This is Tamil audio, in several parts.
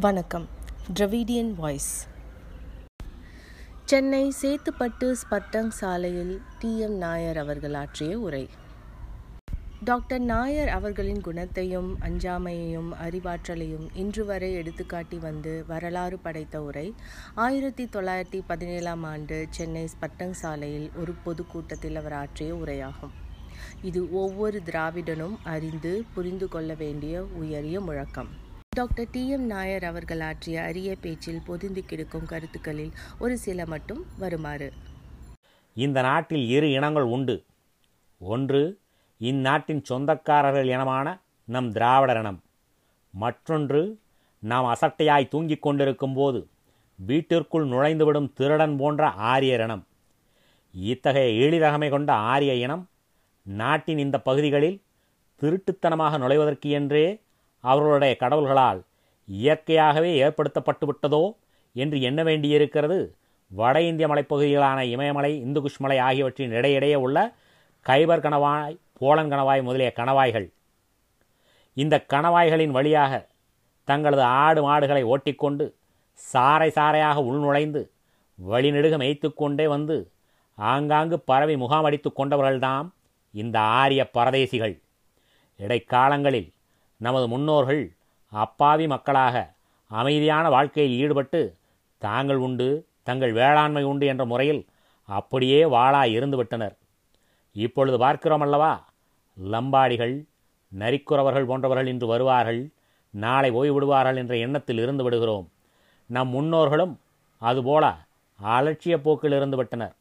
வணக்கம். Dravidian voice Chennai Chetpet spur tank சாலையில் டி எம் நாயர் அவர்கள் ஆற்றிய உரை. டாக்டர் நாயர் அவர்களின் குணத்தையும் அஞ்சாமையையும் அறிவாற்றலையும் இன்று வரை எடுத்துக்காட்டி வந்து வரலாறு படைத்த உரை. ஆயிரத்தி தொள்ளாயிரத்தி பதினேழாம் ஆண்டு சென்னை ஸ்பட்டங் சாலையில் ஒரு பொதுக்கூட்டத்தில் அவர் ஆற்றிய உரையாகும். இது ஒவ்வொரு திராவிடனும் அறிந்து புரிந்து கொள்ள வேண்டிய உயரிய முழக்கம். டாக்டர் டி எம் நாயர் அவர்கள் ஆற்றிய அரிய பேச்சில் பொதிந்து கிடக்கும் கருத்துக்களில் ஒரு சில மட்டும் வருமாறு. இந்த நாட்டில் இரு இனங்கள் உண்டு. ஒன்று இந்நாட்டின் சொந்தக்காரர்கள் இனமான நம் திராவிடர் இனம். மற்றொன்று நாம் அசட்டையாய் தூங்கிக் கொண்டிருக்கும் போது வீட்டிற்குள் நுழைந்துவிடும் திருடன் போன்ற ஆரியர் இனம். இத்தகைய எளிதகமை கொண்ட ஆரிய இனம் நாட்டின் இந்த பகுதிகளில் திருட்டுத்தனமாக நுழைவதற்கு என்றே அவர்களுடைய கடவுள்களால் இயற்கையாகவே ஏற்படுத்தப்பட்டு விட்டதோ என்று எண்ண வேண்டியிருக்கிறது. வட இந்திய மலைப்பகுதிகளான இமயமலை இந்துகுஷ் மலை ஆகியவற்றின் இடையிடையே உள்ள கைபர் கணவாய் போலன் கணவாய் முதலிய கணவாய்கள். இந்த கணவாய்களின் வழியாக தங்களது ஆடு மாடுகளை ஓட்டிக்கொண்டு சாறை சாறையாக உள்நுழைந்து வழிநெடுக மேய்த்து கொண்டே வந்து ஆங்காங்கு பரவி முகாமடித்து கொண்டவர்கள்தாம் இந்த ஆரிய பரதேசிகள். இடைக்காலங்களில் நமது முன்னோர்கள் அப்பாவி மக்களாக அமைதியான வாழ்க்கையில் ஈடுபட்டு தாங்கள் உண்டு தங்கள் வேளாண்மை உண்டு என்ற முறையில் அப்படியே வாழா இருந்துவிட்டனர் இப்பொழுது பார்க்கிறோம் அல்லவா? லம்பாடிகள் நரிக்குறவர்கள் போன்றவர்கள் இன்று வருவார்கள் நாளை ஓய்விடுவார்கள் என்ற எண்ணத்தில் இருந்து விடுகிறோம். நம் முன்னோர்களும் அதுபோல அலட்சிய போக்கில் இருந்து விட்டனர்.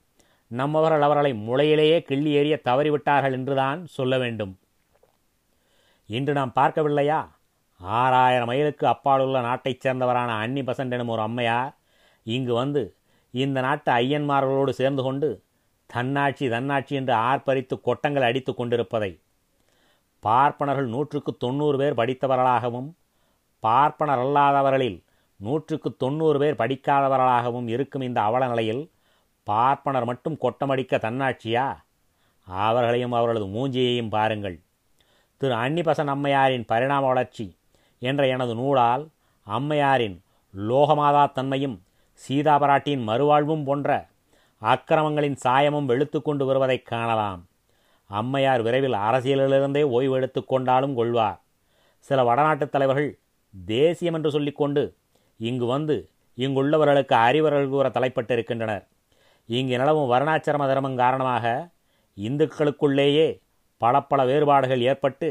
நம்மவர்கள் அவர்களை முளையிலேயே கிள்ளி எறிய தவறிவிட்டார்கள் என்றுதான் சொல்ல வேண்டும். இன்று நாம் பார்க்கவில்லையா? ஆறாயிரம் மைலுக்கு அப்பாலுள்ள நாட்டைச் சேர்ந்தவரான அன்னி பசண்ட் எனும் ஒரு அம்மையார் இங்கு வந்து இந்த நாட்டு ஐயன்மார்களோடு சேர்ந்து கொண்டு தன்னாட்சி தன்னாட்சி என்று ஆர்ப்பரித்து கொட்டங்கள் அடித்து கொண்டிருப்பதை பார்ப்பனர்கள் நூற்றுக்கு தொண்ணூறு பேர் படித்தவர்களாகவும் பார்ப்பனர் அல்லாதவர்களில் நூற்றுக்கு தொண்ணூறு பேர் படிக்காதவர்களாகவும் இருக்கும் இந்த அவல நிலையில் பார்ப்பனர் மட்டும் கொட்டமடிக்க தன்னாட்சியா? அவர்களையும் அவர்களது மூஞ்சியையும் பாருங்கள். திரு அன்னிபசன் அம்மையாரின் பரிணாம வளர்ச்சி என்ற எனது நூலால் அம்மையாரின் லோகமாதா தன்மையும் சீதாபராட்டியின் மறுவாழ்வும் போன்ற அக்கிரமங்களின் சாயமும் வெளுத்து கொண்டு வருவதைக் காணலாம். அம்மையார் விரைவில் அரசியலிலிருந்தே ஓய்வு எடுத்துக்கொண்டாலும் கொள்வார். சில வடநாட்டுத் தலைவர்கள் தேசியம் என்று சொல்லிக்கொண்டு இங்கு வந்து இங்குள்ளவர்களுக்கு அறிவர்கள் கூற தலைப்பட்டிருக்கின்றனர். இங்கு நிலவும் வருணாச்சிரம தர்மம் காரணமாக இந்துக்களுக்குள்ளேயே பல பல வேறுபாடுகள் ஏற்பட்டு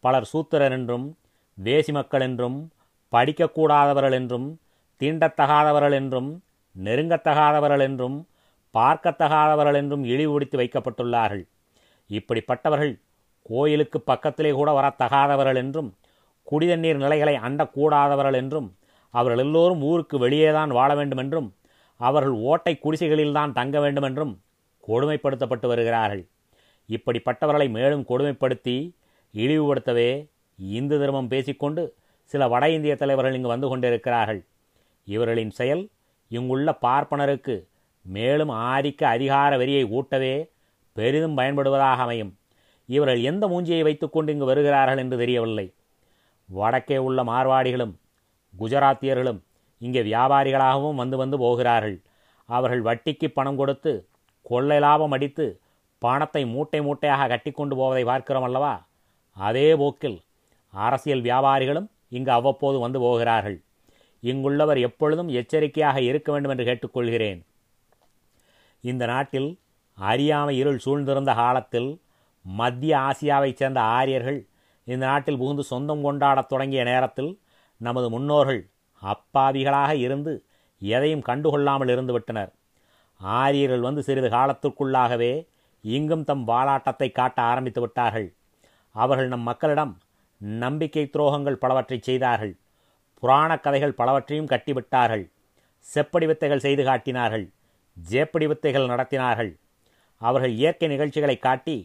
பலர் சூத்திரர் என்றும் வேசி மக்கள் என்றும் படிக்கக்கூடாதவர்கள் என்றும் தீண்டத்தகாதவர்கள் என்றும் நெருங்கத்தகாதவர்கள் என்றும் பார்க்கத்தகாதவர்கள் என்றும் இழிவுபடுத்தி வைக்கப்பட்டுள்ளார்கள். இப்படிப்பட்டவர்கள் கோயிலுக்கு பக்கத்திலே கூட வரத்தகாதவர்கள் என்றும் குடிதண்ணீர் நிலைகளை அண்டக்கூடாதவர்கள் என்றும் அவர்கள் எல்லோரும் ஊருக்கு வெளியேதான் வாழ வேண்டும் என்றும் அவர்கள் ஓட்டை குடிசைகளில்தான் தங்க வேண்டும் என்றும் கொடுமைப்படுத்தப்பட்டு வருகிறார்கள். இப்படிப்பட்டவர்களை மேலும் கொடுமைப்படுத்தி இழிவுபடுத்தவே இந்து தர்மம் பேசிக்கொண்டு சில வட இந்திய தலைவர்கள் இங்கு வந்து கொண்டிருக்கிறார்கள். இவர்களின் செயல் இங்குள்ள பார்ப்பனருக்கு மேலும் ஆதிக்க அதிகார வெறியை ஊட்டவே பெரிதும் பயன்படுவதாக அமையும். இவர்கள் எந்த மூஞ்சியை வைத்துக்கொண்டு இங்கு வருகிறார்கள் என்று தெரியவில்லை. வடக்கே உள்ள மார்வாடிகளும் குஜராத்தியர்களும் இங்கே வியாபாரிகளாகவும் வந்து வந்து போகிறார்கள். அவர்கள் வட்டிக்கு பணம் கொடுத்து கொள்ளை லாபம் அடித்து பணத்தை மூட்டை மூட்டையாக கட்டிக்கொண்டு போவதை பார்க்கிறோம் அல்லவா அதே போக்கில் அரசியல் வியாபாரிகளும் இங்கு அவ்வப்போது வந்து போகிறார்கள். இங்குள்ளவர் எப்பொழுதும் எச்சரிக்கையாக இருக்க வேண்டும் என்று கேட்டுக்கொள்கிறேன். இந்த நாட்டில் அறியாமை இருள் சூழ்ந்திருந்த காலத்தில் மத்திய ஆசியாவைச் சேர்ந்த ஆரியர்கள் இந்த நாட்டில் புகுந்து சொந்தம் கொண்டாடத் தொடங்கிய நேரத்தில் நமது முன்னோர்கள் அப்பாவிகளாக இருந்து எதையும் கண்டுகொள்ளாமல் இருந்துவிட்டனர் ஆரியர்கள் வந்து சிறிது காலத்திற்குள்ளாகவே இங்கும் தம் வாளாட்டத்தை காட்ட ஆரம்பித்து விட்டார்கள். அவர்கள் நம் மக்களிடம் நம்பிக்கை துரோகங்கள் பலவற்றை செய்தார்கள். புராணக் கதைகள் பலவற்றையும் கட்டிவிட்டார்கள். செப்படி வித்தைகள் செய்து காட்டினார்கள். ஜேப்படி வித்தைகள் நடத்தினார்கள். அவர்கள் இயற்கை நிகழ்ச்சிகளை காட்டி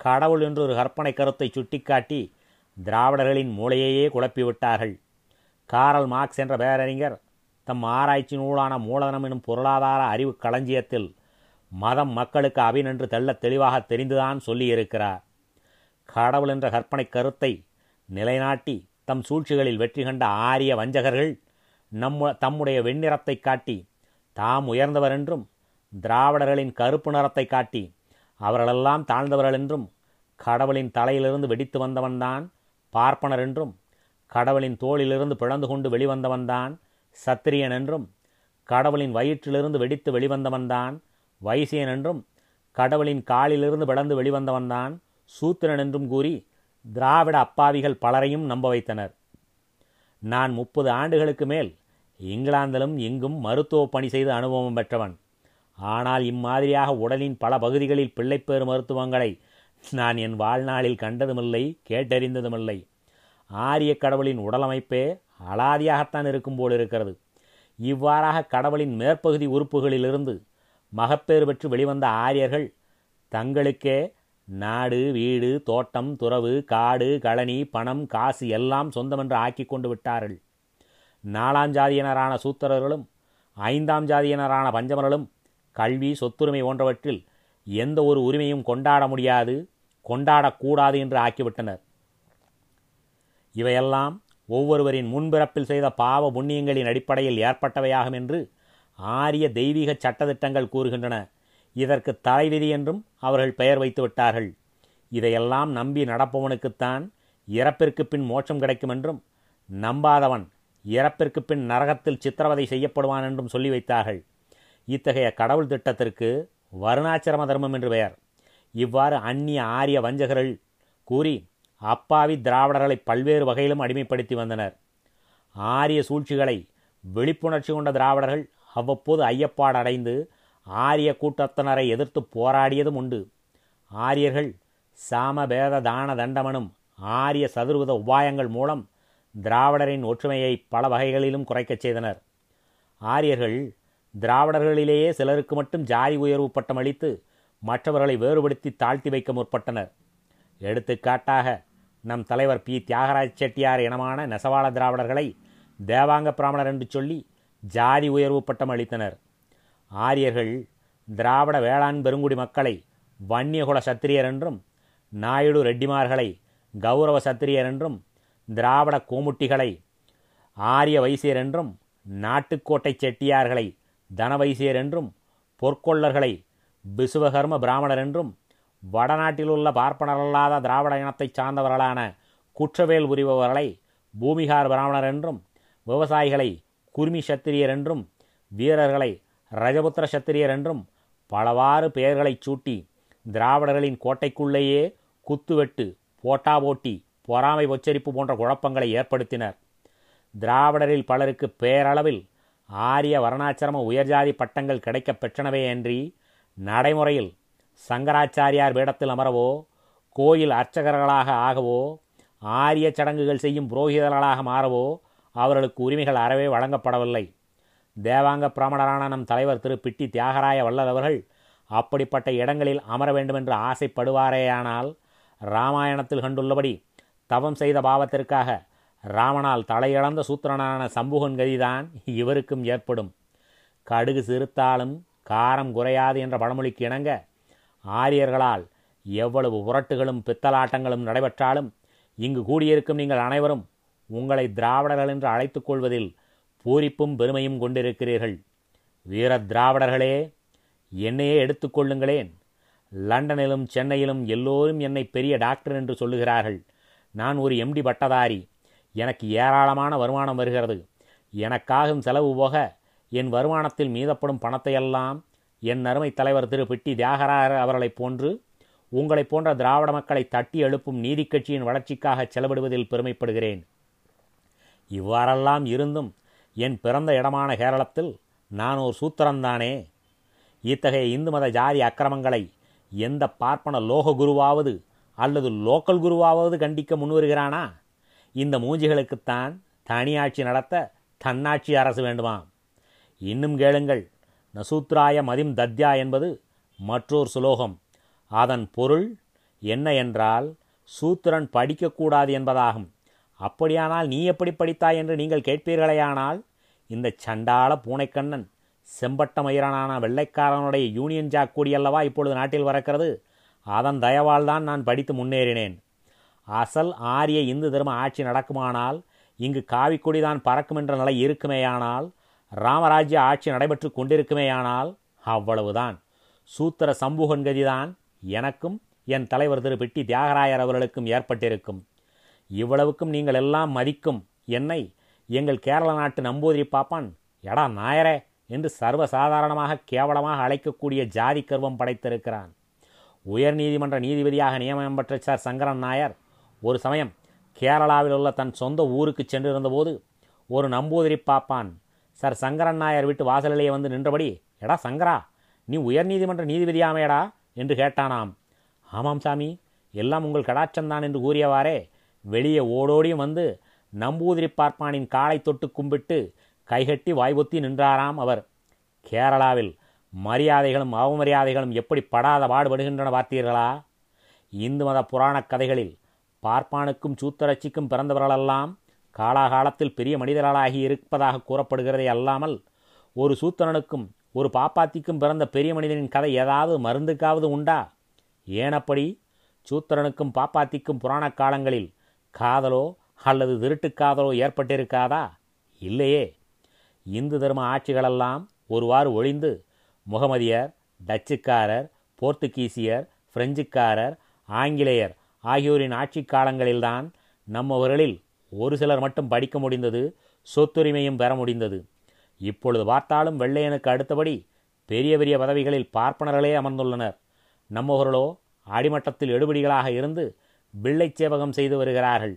கடவுள் என்று ஒரு கற்பனை கருத்தை சுட்டிக்காட்டி திராவிடர்களின் மூளையையே குழப்பிவிட்டார்கள். காரல் மார்க்ஸ் என்ற பேரறிஞர் தம் ஆராய்ச்சி நூலான மூலதனம் எனும் பொருளாதார அறிவு களஞ்சியத்தில் மதம் மக்களுக்கு அபினென்று தெள்ளத் தெளிவாக தெரிந்துதான் சொல்லியிருக்கிறார். கடவுள் என்ற கற்பனை கருத்தை நிலைநாட்டி தம் சூழ்ச்சிகளில் வெற்றி கண்ட ஆரிய வஞ்சகர்கள் நம்ம தம்முடைய வெண்ணிறத்தை காட்டி தாம் உயர்ந்தவர் என்றும் திராவிடர்களின் கருப்பு நிறத்தை காட்டி அவர்களெல்லாம் தாழ்ந்தவர்கள் என்றும் கடவுளின் தலையிலிருந்து வெடித்து வந்தவன்தான் பார்ப்பனர் என்றும் கடவுளின் தோளிலிருந்து பிளந்து கொண்டு வெளிவந்தவன்தான் சத்திரியன் என்றும் கடவுளின் வயிற்றிலிருந்து வெடித்து வெளிவந்தவன்தான் வைசியன் என்றும் கடவுளின் காலிலிருந்து பிளந்து வெளிவந்தவன்தான் சூத்திரன் என்றும் கூறி திராவிட அப்பாவிகள் பலரையும் நம்ப வைத்தனர். நான் முப்பது ஆண்டுகளுக்கு மேல் இங்கிலாந்திலும் இங்கும் மருத்துவ பணி செய்து அனுபவம் பெற்றவன். ஆனால் இம்மாதிரியாக உடலின் பல பகுதிகளில் பிள்ளைப்பேறு மருத்துவங்களை நான் என் வாழ்நாளில் கண்டதுமில்லை கேட்டறிந்ததுமில்லை. ஆரிய கடவுளின் உடலமைப்பே அலாதியாகத்தான் இருக்கும் போல் இருக்கிறது இவ்வாறாக கடவுளின் மேற்பகுதி உறுப்புகளிலிருந்து மகப்பேறு பெற்று வெளிவந்த ஆரியர்கள் தங்களுக்கே நாடு வீடு தோட்டம் துறவு காடு களனி பணம் காசு எல்லாம் சொந்தமென்று ஆக்கி கொண்டு விட்டார்கள். நாலாம் ஜாதியினரான சூத்திரர்களும் ஐந்தாம் ஜாதியினரான பஞ்சமர்களும் கல்வி சொத்துரிமை போன்றவற்றில் எந்த ஒரு உரிமையும் கொண்டாட முடியாது கொண்டாடக்கூடாது என்று ஆக்கிவிட்டனர். இவையெல்லாம் ஒவ்வொருவரின் முன்பிறப்பில் செய்த பாவ புண்ணியங்களின் அடிப்படையில் ஏற்பட்டவையாகும் என்று ஆரிய தெய்வீக சட்டத்திட்டங்கள் கூறுகின்றன. இதற்கு தலைவிதி என்றும் அவர்கள் பெயர் வைத்து விட்டார்கள். இதையெல்லாம் நம்பி நடப்பவனுக்குத்தான் இறப்பிற்கு பின் மோட்சம் கிடைக்கும் என்றும் நம்பாதவன் இறப்பிற்கு பின் நரகத்தில் சித்திரவதை செய்யப்படுவான் என்றும் சொல்லி வைத்தார்கள். இத்தகைய கடவுள் திட்டத்திற்கு வருணாச்சிரம தர்மம் என்று பெயர். இவ்வாறு அந்நிய ஆரிய வஞ்சகர்கள் கூறி அப்பாவி திராவிடர்களை பல்வேறு வகையிலும் அடிமைப்படுத்தி வந்தனர். ஆரிய சூழ்ச்சிகளை விழிப்புணர்ச்சி கொண்ட திராவிடர்கள் அவ்வப்போது ஐயப்பாடடைந்து ஆரிய கூட்டத்தினரை எதிர்த்து போராடியதும் உண்டு. ஆரியர்கள் சாமபேத தான தண்டமனும் ஆரிய சதுர்வித உபாயங்கள் மூலம் திராவிடரின் ஒற்றுமையை பல வகைகளிலும் குறைக்கச் செய்தனர். ஆரியர்கள் திராவிடர்களிலேயே சிலருக்கு மட்டும் ஜாதி உயர்வு பட்டம் அளித்து மற்றவர்களை வேறுபடுத்தி தாழ்த்தி வைக்க முற்பட்டனர். எடுத்துக்காட்டாக நம் தலைவர் பி. தியாகராஜ் செட்டியார் இனமான நெசவாள திராவிடர்களை தேவாங்க பிராமணர் என்று சொல்லி ஜாதி உயர்வு பட்டம் அளித்தனர். ஆரியர்கள் திராவிட வேளாண் பெருங்குடி மக்களை வன்னியகுல சத்திரியர் என்றும் நாயுடு ரெட்டிமார்களை கௌரவ சத்திரியர் என்றும் திராவிட கோமுட்டிகளை ஆரிய வைசியர் என்றும் நாட்டுக்கோட்டை செட்டியார்களை தனவைசியர் என்றும் பொற்கொள்ளர்களை பிசுவகர்ம பிராமணர் என்றும் வடநாட்டிலுள்ள பார்ப்பனரல்லாத திராவிட இனத்தைச் சார்ந்தவர்களான குற்றவேல் உரிபவர்களை பூமிகார் பிராமணர் என்றும் விவசாயிகளை குர்மி சத்திரியர் என்றும் வீரர்களை ரஜபுத்திர சத்திரியர் என்றும் பலவாறு பெயர்களைச் சூட்டி திராவிடர்களின் கோட்டைக்குள்ளேயே குத்துவெட்டு போட்டா போட்டி பொறாமை உச்சரிப்பு போன்ற குழப்பங்களை ஏற்படுத்தினர். திராவிடரில் பலருக்கு பேரளவில் ஆரிய வர்ணாசிரம உயர்ஜாதி பட்டங்கள் கிடைக்கப் பெற்றனவேயன்றி நடைமுறையில் சங்கராச்சாரியார் வேடத்தில் அமரவோ கோயில் அர்ச்சகர்களாக ஆகவோ ஆரிய சடங்குகள் செய்யும் புரோகிதர்களாக மாறவோ அவர்களுக்கு உரிமைகள் அறவே வழங்கப்படவில்லை. தேவாங்க பிராமணரான நம் தலைவர் திரு. பிட்டி தியாகராய வல்லதவர்கள் அப்படிப்பட்ட இடங்களில் அமர வேண்டுமென்று ஆசைப்படுவாரேயானால் ராமாயணத்தில் கண்டுள்ளபடி தவம் செய்த பாவத்திற்காக ராமனால் தலையிழந்த சூத்திரனான சம்புகன் கதிதான் இவருக்கும் ஏற்படும். கடுகு சிறுத்தாலும் காரம் குறையாது என்ற பழமொழிக்கு இணங்க ஆரியர்களால் எவ்வளவு உரட்டுகளும் பித்தலாட்டங்களும் நடைபெற்றாலும் இங்கு கூடியிருக்கும் நீங்கள் அனைவரும் உங்களை திராவிடர்கள் என்று அழைத்துக் கொள்வதில் பூரிப்பும் பெருமையும் கொண்டிருக்கிறீர்கள். வீர திராவிடர்களே என்னையே எடுத்துக்கொள்ளுங்களேன் லண்டனிலும் சென்னையிலும் எல்லோரும் என்னை பெரிய டாக்டர் என்று சொல்லுகிறார்கள். நான் ஒரு எம்டி பட்டதாரி. எனக்கு ஏராளமான வருமானம் வருகிறது. எனக்காகும் செலவு போக என் வருமானத்தில் மீதப்படும் பணத்தையெல்லாம் என் அருமை தலைவர் திரு பிட்டி தியாகராயர் அவர்களைப் போன்று உங்களைப் போன்ற திராவிட மக்களை தட்டி எழுப்பும் நீதிக்கட்சியின் வளர்ச்சிக்காக செலவிடுவதில் பெருமைப்படுகிறேன். இவ்வாறெல்லாம் இருந்தும் என் பிறந்த இடமான கேரளத்தில் நான் ஒரு சூத்திரந்தானே இத்தகைய இந்து மத ஜாதி அக்கிரமங்களை எந்த பார்ப்பன லோக குருவாவது அல்லது லோக்கல் குருவாவது கண்டிக்க முன்வருகிறானா? இந்த மூஞ்சிகளுக்குத்தான் தனியாட்சி நடத்த தன்னாட்சி அரசு வேண்டுமா இன்னும் கேளுங்கள் நசூத்ராய மதிம் தத்யா என்பது மற்றொரு சுலோகம். அதன் பொருள் என்ன என்றால் சூத்திரன் படிக்கக்கூடாது என்பதாகும். அப்படியானால் நீ எப்படி படித்தாய் என்று நீங்கள் கேட்பீர்களேயானால் இந்த சண்டாள பூனைக்கண்ணன் செம்பட்ட மயிரனான வெள்ளைக்காரனுடைய யூனியன் ஜாக் கூடியல்லவா இப்பொழுது நாட்டில் வரக்கிறது அதன் தயவால் தான் நான் படித்து முன்னேறினேன். அசல் ஆரிய இந்து தர்ம ஆட்சி நடக்குமானால் இங்கு காவிக்கொடிதான் பறக்கும் என்ற நிலை இருக்குமேயானால் ராமராஜ்ய ஆட்சி நடைபெற்று கொண்டிருக்குமேயானால் அவ்வளவுதான். சூத்திர சம்பூகன் கதிதான் எனக்கும் என் தலைவர் திரு பிட்டி தியாகராயர் அவர்களுக்கும் ஏற்பட்டிருக்கும். இவ்வளவுக்கும் நீங்கள் எல்லாம் மதிக்கும் என்னை எங்கள் கேரள நாட்டு நம்பூதிரி பாப்பான் எடா நாயரே என்று சர்வசாதாரணமாக கேவலமாக அழைக்கக்கூடிய ஜாதி கர்வம் படைத்திருக்கிறான். உயர் நீதிமன்ற நீதிபதியாக நியமனம் பெற்ற சார் சங்கரன் நாயர் ஒரு சமயம் கேரளாவில் உள்ள தன் சொந்த ஊருக்கு சென்றிருந்தபோது ஒரு நம்பூதிரி பாப்பான் சார் சங்கரன் நாயர் வீட்டு வாசலிலேயே வந்து நின்றபடி எடா சங்கரா நீ உயர்நீதிமன்ற நீதிபதியாமேடா? என்று கேட்டானாம். ஆமாம் சாமி எல்லாம் உங்கள் கடாட்சம்தான் என்று கூறியவாறே வெளியே ஓடோடியும் வந்து நம்பூதிரி பார்ப்பானின் காலை தொட்டு கும்பிட்டு கைகட்டி வாய்பொத்தி நின்றாராம் அவர். கேரளாவில் மரியாதைகளும் அவமரியாதைகளும் எப்படி படாத பாடுபடுகின்றன பார்த்தீர்களா? இந்து மத புராணக் கதைகளில் பார்ப்பானுக்கும் சூத்தரட்சிக்கும் பிறந்தவர்களெல்லாம் காலாகாலத்தில் பெரிய மனிதர்களாகி இருப்பதாக கூறப்படுகிறதே அல்லாமல் ஒரு சூத்திரனுக்கும் ஒரு பாப்பாத்திக்கும் பிறந்த பெரிய மனிதனின் கதை ஏதாவது மருந்துக்காவது உண்டா? ஏனப்படி சூத்திரனுக்கும் பாப்பாத்திக்கும் புராண காலங்களில் காதலோ அல்லது திருட்டுக் காதலோ ஏற்பட்டிருக்காதா? இல்லையே. இந்து தர்ம ஆட்சிகளெல்லாம் ஒருவாறு ஒழிந்து முகமதியர் டச்சுக்காரர் போர்த்துகீசியர் பிரெஞ்சுக்காரர் ஆங்கிலேயர் ஆகியோரின் ஆட்சி காலங்களில்தான் நம்மவர்களில் ஒரு சிலர் மட்டும் படிக்க முடிந்தது சொத்துரிமையும் பெற முடிந்தது. இப்பொழுது பார்த்தாலும் வெள்ளையனுக்கு அடுத்தபடி பெரிய பெரிய பதவிகளில் பார்ப்பனர்களே அமர்ந்துள்ளனர். நம்மவர்களோ அடிமட்டத்தில் எடுபடிகளாக இருந்து பிள்ளை சேவகம் செய்து வருகிறார்கள்.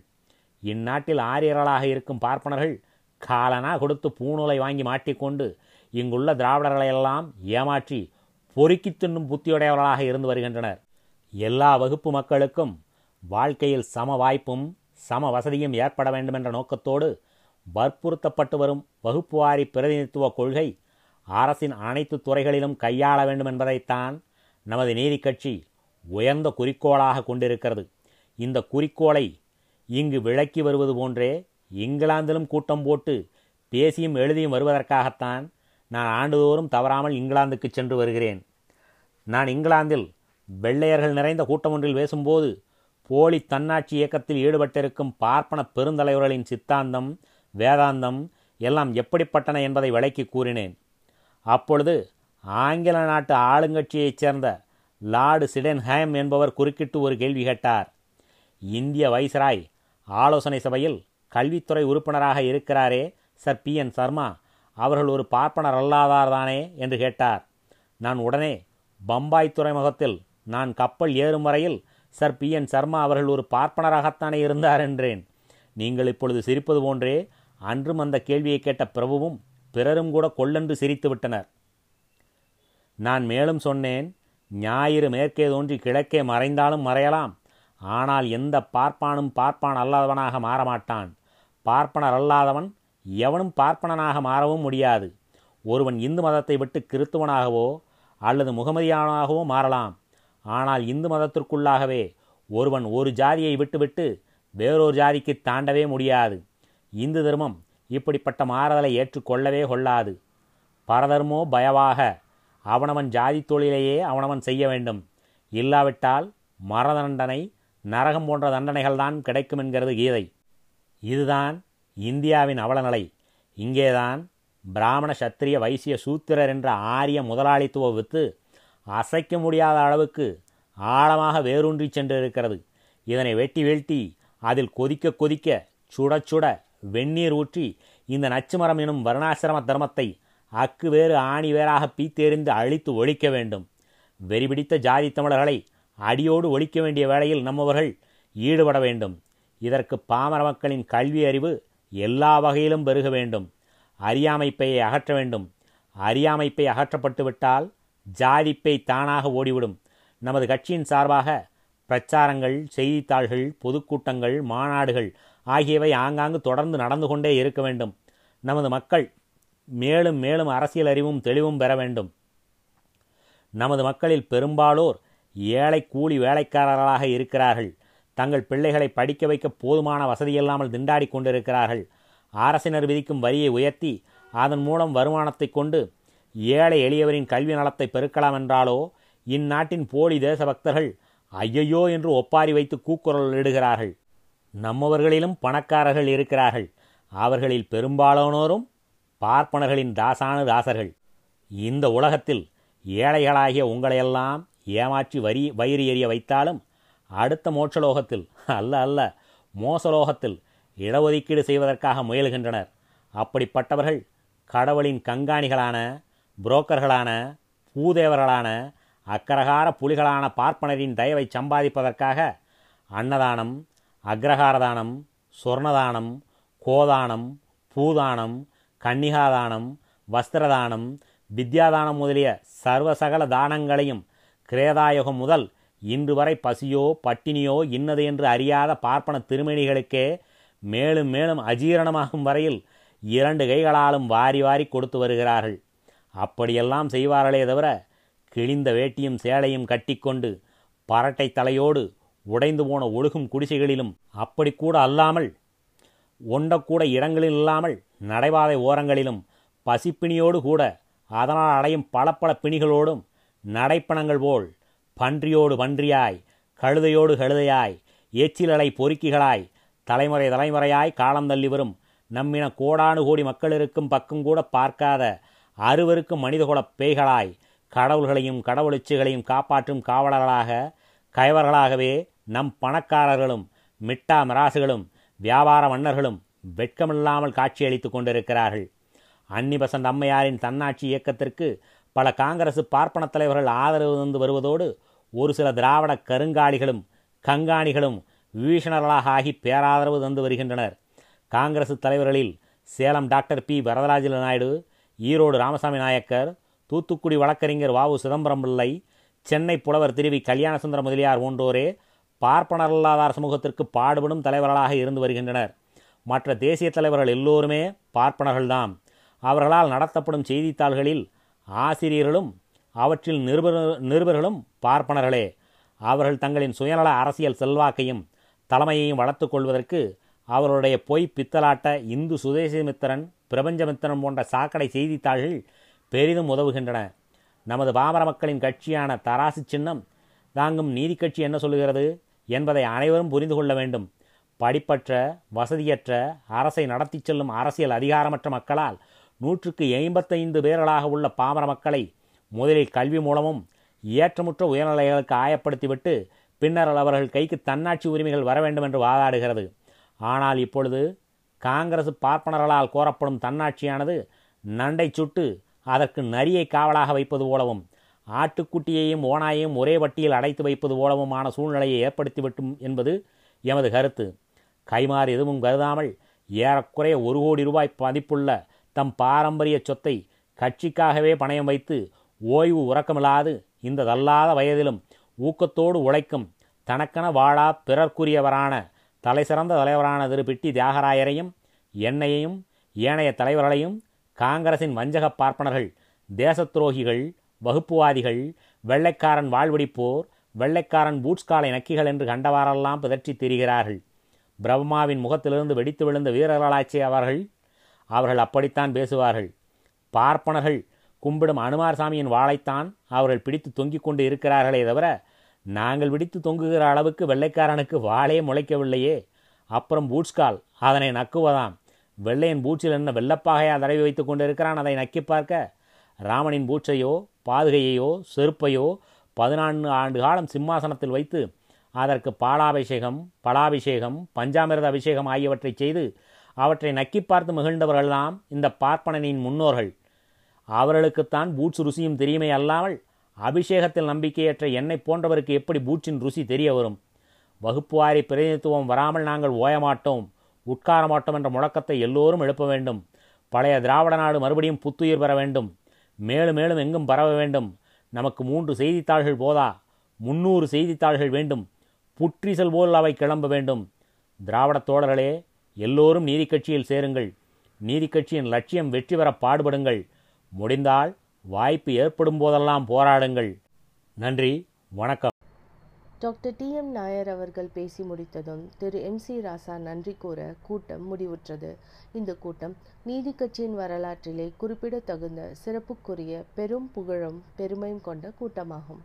இந்நாட்டில் ஆரியர்களாக இருக்கும் பார்ப்பனர்கள் காலனா கொடுத்து பூநூலை வாங்கி மாட்டிக்கொண்டு இங்குள்ள திராவிடர்களையெல்லாம் ஏமாற்றி பொறுக்கி தின்னும் புத்தியுடையவர்களாக இருந்து வருகின்றனர். எல்லா வகுப்பு மக்களுக்கும் வாழ்க்கையில் சம வாய்ப்பும் சம வசதியும் ஏற்பட வேண்டுமென்ற நோக்கத்தோடு வற்புறுத்தப்பட்டு வரும் வகுப்புவாரி பிரதிநிதித்துவ கொள்கை அரசின் அனைத்து துறைகளிலும் கையாள வேண்டும் என்பதைத்தான் நமது நீதி கட்சி உயர்ந்த குறிக்கோளாக கொண்டிருக்கிறது. இந்த குறிக்கோளை இங்கு விளக்கி வருவது போன்றே இங்கிலாந்திலும் கூட்டம் போட்டு பேசியும் எழுதியும் வருவதற்காகத்தான் நான் ஆண்டுதோறும் தவறாமல் இங்கிலாந்துக்கு சென்று வருகிறேன். நான் இங்கிலாந்தில் வெள்ளையர்கள் நிறைந்த கூட்டம் ஒன்றில் பேசும்போது போலி தன்னாட்சி இயக்கத்தில் ஈடுபட்டிருக்கும் பார்ப்பன பெருந்தலைவர்களின் சித்தாந்தம் வேதாந்தம் எல்லாம் எப்படிப்பட்டன என்பதை விளக்கி கூறினேன். அப்பொழுது ஆங்கில நாட்டு ஆளுங்கட்சியைச் சேர்ந்த லார்டு சிடென்ஹேம் என்பவர் குறுக்கிட்டு ஒரு கேள்வி கேட்டார். இந்திய வைஸ்ராய் ஆலோசனை சபையில் கல்வித்துறை உறுப்பினராக இருக்கிறாரே சர் பி என் சர்மா. அவர்கள் ஒரு பார்ப்பனர் அல்லாதார்தானே என்று கேட்டார். நான் உடனே பம்பாய் துறைமுகத்தில் நான் கப்பல் ஏறும் வரையில் சர் பி என் சர்மா அவர்கள் ஒரு பார்ப்பனராகத்தானே இருந்தார் என்றேன். நீங்கள் இப்பொழுது சிரிப்பது போன்றே அன்றும் அந்த கேள்வியை கேட்ட பிரபுவும் பிறரும் கூட கொள்ளென்று சிரித்து விட்டனர். நான் மேலும் சொன்னேன் ஞாயிறு மேற்கே தோன்றி கிழக்கே மறைந்தாலும் மறையலாம். ஆனால் எந்த பார்ப்பானும் பார்ப்பான் அல்லாதவனாக மாறமாட்டான். பார்ப்பனர் அல்லாதவன் எவனும் பார்ப்பனனாக மாறவும் முடியாது. ஒருவன் இந்து மதத்தை விட்டு கிறித்துவனாகவோ அல்லது முகமதியானாகவோ மாறலாம். ஆனால் இந்து மதத்திற்குள்ளாகவே ஒருவன் ஒரு ஜாதியை விட்டுவிட்டு வேறொரு ஜாதிக்கு தாண்டவே முடியாது. இந்து தர்மம் இப்படிப்பட்ட மாறுதலை ஏற்றுக்கொள்ளவே கொள்ளாது. பரதர்மோ பயவாக அவனவன் ஜாதி தொழிலையே அவனவன் செய்ய வேண்டும். இல்லாவிட்டால் மர தண்டனை நரகம் போன்ற தண்டனைகள்தான் கிடைக்கும் என்கிறது கீதை. இதுதான் இந்தியாவின் அவலநிலை. இங்கேதான் பிராமண சத்திரிய வைசிய சூத்திரர் என்ற ஆரிய முதலாளித்துவ வித்து அசைக்க முடியாத அளவுக்கு ஆழமாக வேரூன்றி சென்றிருக்கிறது. இதனை வெட்டி வீழ்த்தி அதில் கொதிக்க கொதிக்க சுட சுட வெந்நீர் ஊற்றி இந்த நச்சுமரம் எனும் வருணாசிரம தர்மத்தை அக்கு வேறு ஆணி வேறாக பீத்தெறிந்து அழித்து ஒழிக்க வேண்டும். வெறிபிடித்த ஜாதி தமிழர்களை அடியோடு ஒழிக்க வேண்டிய வேளையில் நம்மவர்கள் ஈடுபட வேண்டும். இதற்கு பாமர மக்களின் கல்வி அறிவு எல்லா வகையிலும் பெருக வேண்டும். அறியாமைப்பையை அகற்ற வேண்டும். அறியாமைப்பை அகற்றப்பட்டுவிட்டால் ஜாதிப்பை தானாக ஓடிவிடும். நமது கட்சியின் சார்பாக பிரச்சாரங்கள் செய்தித்தாள்கள் பொதுக்கூட்டங்கள் மாநாடுகள் ஆகியவை ஆங்காங்கு தொடர்ந்து நடந்து கொண்டே இருக்க வேண்டும். நமது மக்கள் மேலும் மேலும் அரசியல் அறிவும் தெளிவும் பெற வேண்டும். நமது மக்களில் பெரும்பாலோர் ஏழை கூலி வேலைக்காரர்களாக இருக்கிறார்கள். தங்கள் பிள்ளைகளை படிக்க வைக்க போதுமான வசதியில்லாமல் திண்டாடி கொண்டிருக்கிறார்கள். அரசினர் விதிக்கும் வரியை உயர்த்தி அதன் மூலம் வருமானத்தை கொண்டு ஏழை எளியவரின் கல்வி நலத்தை பெருக்கலாம் என்றாலோ இந்நாட்டின் போலி தேசபக்தர்கள் ஐயையோ என்று ஒப்பாரி வைத்து கூக்குரல் இடுகிறார்கள். நம்மவர்களிலும் பணக்காரர்கள் இருக்கிறார்கள். அவர்களில் பெரும்பாலானோரும் பார்ப்பனர்களின் தாசானு தாசர்கள். இந்த உலகத்தில் ஏழைகளாகிய உங்களையெல்லாம் ஏமாற்றி வரி வயிறு எறிய வைத்தாலும் அடுத்த மோட்சலோகத்தில் அல்ல அல்ல மோசலோகத்தில் இடஒதுக்கீடு செய்வதற்காக முயல்கின்றனர். அப்படிப்பட்டவர்கள் கடவுளின் கண்காணிகளான புரோக்கர்களான பூதேவர்களான அக்கரகார புலிகளான பார்ப்பனரின் தயவை சம்பாதிப்பதற்காக அன்னதானம் அக்ரஹாரதானம் சொர்ணதானம் கோதானம் பூதானம் கன்னிகாதானம் வஸ்திரதானம் வித்யாதானம் முதலிய சர்வசகல தானங்களையும் கிரேதாயுகம் முதல் இன்று வரை பசியோ பட்டினியோ இன்னது என்று அறியாத பார்ப்பன திருமணிகளுக்கே மேலும் மேலும் அஜீரணமாகும் வரையில் இரண்டு கைகளாலும் வாரி வாரி கொடுத்து வருகிறார்கள். அப்படியெல்லாம் செய்வார்களே தவிர கிழிந்த வேட்டியும் சேலையும் கட்டிக்கொண்டு பரட்டை தலையோடு உடைந்து போன ஒழுகும் குடிசைகளிலும் அப்படி கூட அல்லாமல் ஒண்டக்கூட இடங்களில் இல்லாமல் நடைபாதை ஓரங்களிலும் பசிப்பிணியோடு கூட அதனால் அடையும் பல பல பிணிகளோடும் நடைப்பணங்கள் போல் பன்றியோடு பன்றியாய் கழுதையோடு கழுதையாய் எச்சிலலை பொறுக்கிகளாய் தலைமுறை தலைமுறையாய் காலம் தள்ளி வரும் நம்மின கோடானு கோடி மக்கள் இருக்கும் பக்கம் கூட பார்க்காத அருவருக்கும் மனிதகுலப் பேய்களாய் கடவுள்களையும் கடவுளிச்சுகளையும் காப்பாற்றும் காவலர்களாக கைவர்களாகவே நம் பணக்காரர்களும் மிட்டா மிராசுகளும் வியாபார மன்னர்களும் வெட்கமில்லாமல் காட்சியளித்துக் கொண்டிருக்கிறார்கள். அன்னிபசந்த் அம்மையாரின் தன்னாட்சி இயக்கத்திற்கு பல காங்கிரசு பார்ப்பன தலைவர்கள் ஆதரவு தந்து வருவதோடு ஒரு சில திராவிட கருங்காலிகளும் கங்காணிகளும் வீஷணர்களாக ஆகி பேராதரவு தந்து வருகின்றனர். காங்கிரசு தலைவர்களில் சேலம் டாக்டர் பி. வரதராஜல நாயுடு ஈரோடு ராமசாமி நாயக்கர் தூத்துக்குடி வழக்கறிஞர் வாவு சிதம்பரம் பிள்ளை சென்னை புலவர் திருவி கல்யாணசுந்தர முதலியார் போன்றோரே பார்ப்பனரல்லாதார் சமூகத்திற்கு பாடுபடும் தலைவர்களாக இருந்து வருகின்றனர். மற்ற தேசிய தலைவர்கள் எல்லோருமே பார்ப்பனர்கள்தான் அவர்களால் நடத்தப்படும் செய்தித்தாள்களில் ஆசிரியர்களும் அவற்றில் நிருபர் நிருபர்களும் பார்ப்பனர்களே அவர்கள் தங்களின் சுயநல அரசியல் செல்வாக்கையும் தலைமையையும் வளர்த்துக் கொள்வதற்கு அவர்களுடைய பொய் பித்தலாட்ட இந்து சுதேசமித்திரன் பிரபஞ்சமித்திரன் போன்ற சாக்கடை செய்தித்தாள்கள் பெரிதும் உதவுகின்றன. நமது பாமர மக்களின் கட்சியான தராசு சின்னம் தாங்கும் நீதி கட்சி என்ன சொல்லுகிறது என்பதை அனைவரும் புரிந்து கொள்ள வேண்டும். படிப்பற்ற வசதியற்ற அரசை நடத்தி செல்லும் அரசியல் அதிகாரமற்ற மக்களால் நூற்றுக்கு எண்பத்தைந்து பேர்களாக உள்ள பாமர மக்களை முதலில் கல்வி மூலமும் ஏற்றமுற்ற உயர்நிலைகளுக்கு ஆயப்படுத்திவிட்டு பின்னர் அவர்கள் கைக்கு தன்னாட்சி உரிமைகள் வர வேண்டும் என்று வாதாடுகிறது. ஆனால் இப்பொழுது காங்கிரஸ் பார்ப்பனர்களால் கோரப்படும் தன்னாட்சியானது நண்டை சுட்டு அதற்கு நரியை காவலாக வைப்பது போலவும் ஆட்டுக்குட்டியையும் ஓனாயையும் ஒரே வட்டியில் அடைத்து வைப்பது போலவுமான சூழ்நிலையை ஏற்படுத்திவிட்டும் என்பது எமது கருத்து. கைமாறு எதுவும் கருதாமல் ஏறக்குறைய ஒரு கோடி ரூபாய் மதிப்புள்ள தம் பாரம்பரிய சொத்தை கட்சிக்காகவே பணயம் வைத்து ஓய்வு உறக்கமில்லாது இந்த தள்ளாத வயதிலும் ஊக்கத்தோடு உழைக்கும் தனக்கென வாழா பிறர்க்குரியவரான தலைசிறந்த தலைவரான திரு பிட்டி தியாகராயரையும் என்னையையும் ஏனைய தலைவர்களையும் காங்கிரசின் வஞ்சக பார்ப்பனர்கள் தேசத்துரோகிகள் வகுப்புவாதிகள் வெள்ளைக்காரன் வாழ்வடிப்போர் வெள்ளைக்காரன் பூட்ஸ்காலை நக்கிகள் என்று கண்டவாறெல்லாம் பிதற்றி திரிகிறார்கள். பிரம்மாவின் முகத்திலிருந்து வெடித்து விழுந்த வீரர்களாச்சி அவர்கள். அவர்கள் அப்படித்தான் பேசுவார்கள். பார்ப்பனர்கள் கும்பிடும் அனுமார் சாமியின் வாளைத்தான் அவர்கள் பிடித்து தொங்கிக் கொண்டு இருக்கிறார்களே தவிர நாங்கள் பிடித்து தொங்குகிற அளவுக்கு வெள்ளைக்காரனுக்கு வாளே முளைக்கவில்லையே. அப்புறம் பூட்ஸ்கால் அதனை நக்குவதாம். வெள்ளையின் பூச்சில் என்ன வெள்ளப்பாகையா தடவி வைத்துக் கொண்டிருக்கிறான் அதை நக்கி பார்க்க? ராமனின் பூச்சையோ பாதுகையையோ செருப்பையோ பதினான்கு ஆண்டு காலம் சிம்மாசனத்தில் வைத்து அதற்கு பாலாபிஷேகம் பலாபிஷேகம் பஞ்சாமிரத அபிஷேகம் ஆகியவற்றை செய்து அவற்றை நக்கி பார்த்து மகிழ்ந்தவர்கள்தாம் இந்த பார்ப்பனனின் முன்னோர்கள். அவர்களுக்குத்தான் பூட்ஸ் ருசியும் தெரியுமே அல்லாமல் அபிஷேகத்தில் நம்பிக்கையற்ற என்னை போன்றவருக்கு எப்படி பூட்சின் ருசி தெரிய வரும்? வகுப்புவாரி பிரதிநிதித்துவம் வராமல் நாங்கள் ஓயமாட்டோம் உட்கார மாட்டோம் என்ற முழக்கத்தை எல்லோரும் எழுப்ப வேண்டும். பழைய திராவிட நாடு மறுபடியும் புத்துயிர் பெற வேண்டும். மேலும் மேலும் எங்கும் பரவ வேண்டும். நமக்கு மூன்று செய்தித்தாள்கள் போதா? முன்னூறு செய்தித்தாள்கள் வேண்டும். புற்றிசல் போல் அவை கிளம்ப வேண்டும். திராவிட தோழர்களே எல்லோரும் நீதி கட்சியில் சேருங்கள். நீதி கட்சியின் லட்சியம் வெற்றி பெற பாடுபடுங்கள். முடிந்தால் வாய்ப்பு ஏற்படும் போதெல்லாம் போராடுங்கள். நன்றி வணக்கம். டாக்டர் டி எம் நாயர் அவர்கள் பேசி முடித்ததும் திரு எம் சி ராசா நன்றி கூற கூட்டம் முடிவுற்றது. இந்த கூட்டம் நீதி கட்சியின் வரலாற்றிலே குறிப்பிடத்தகுந்த சிறப்புக்குரிய பெரும் புகழும் பெருமையும் கொண்ட கூட்டமாகும்.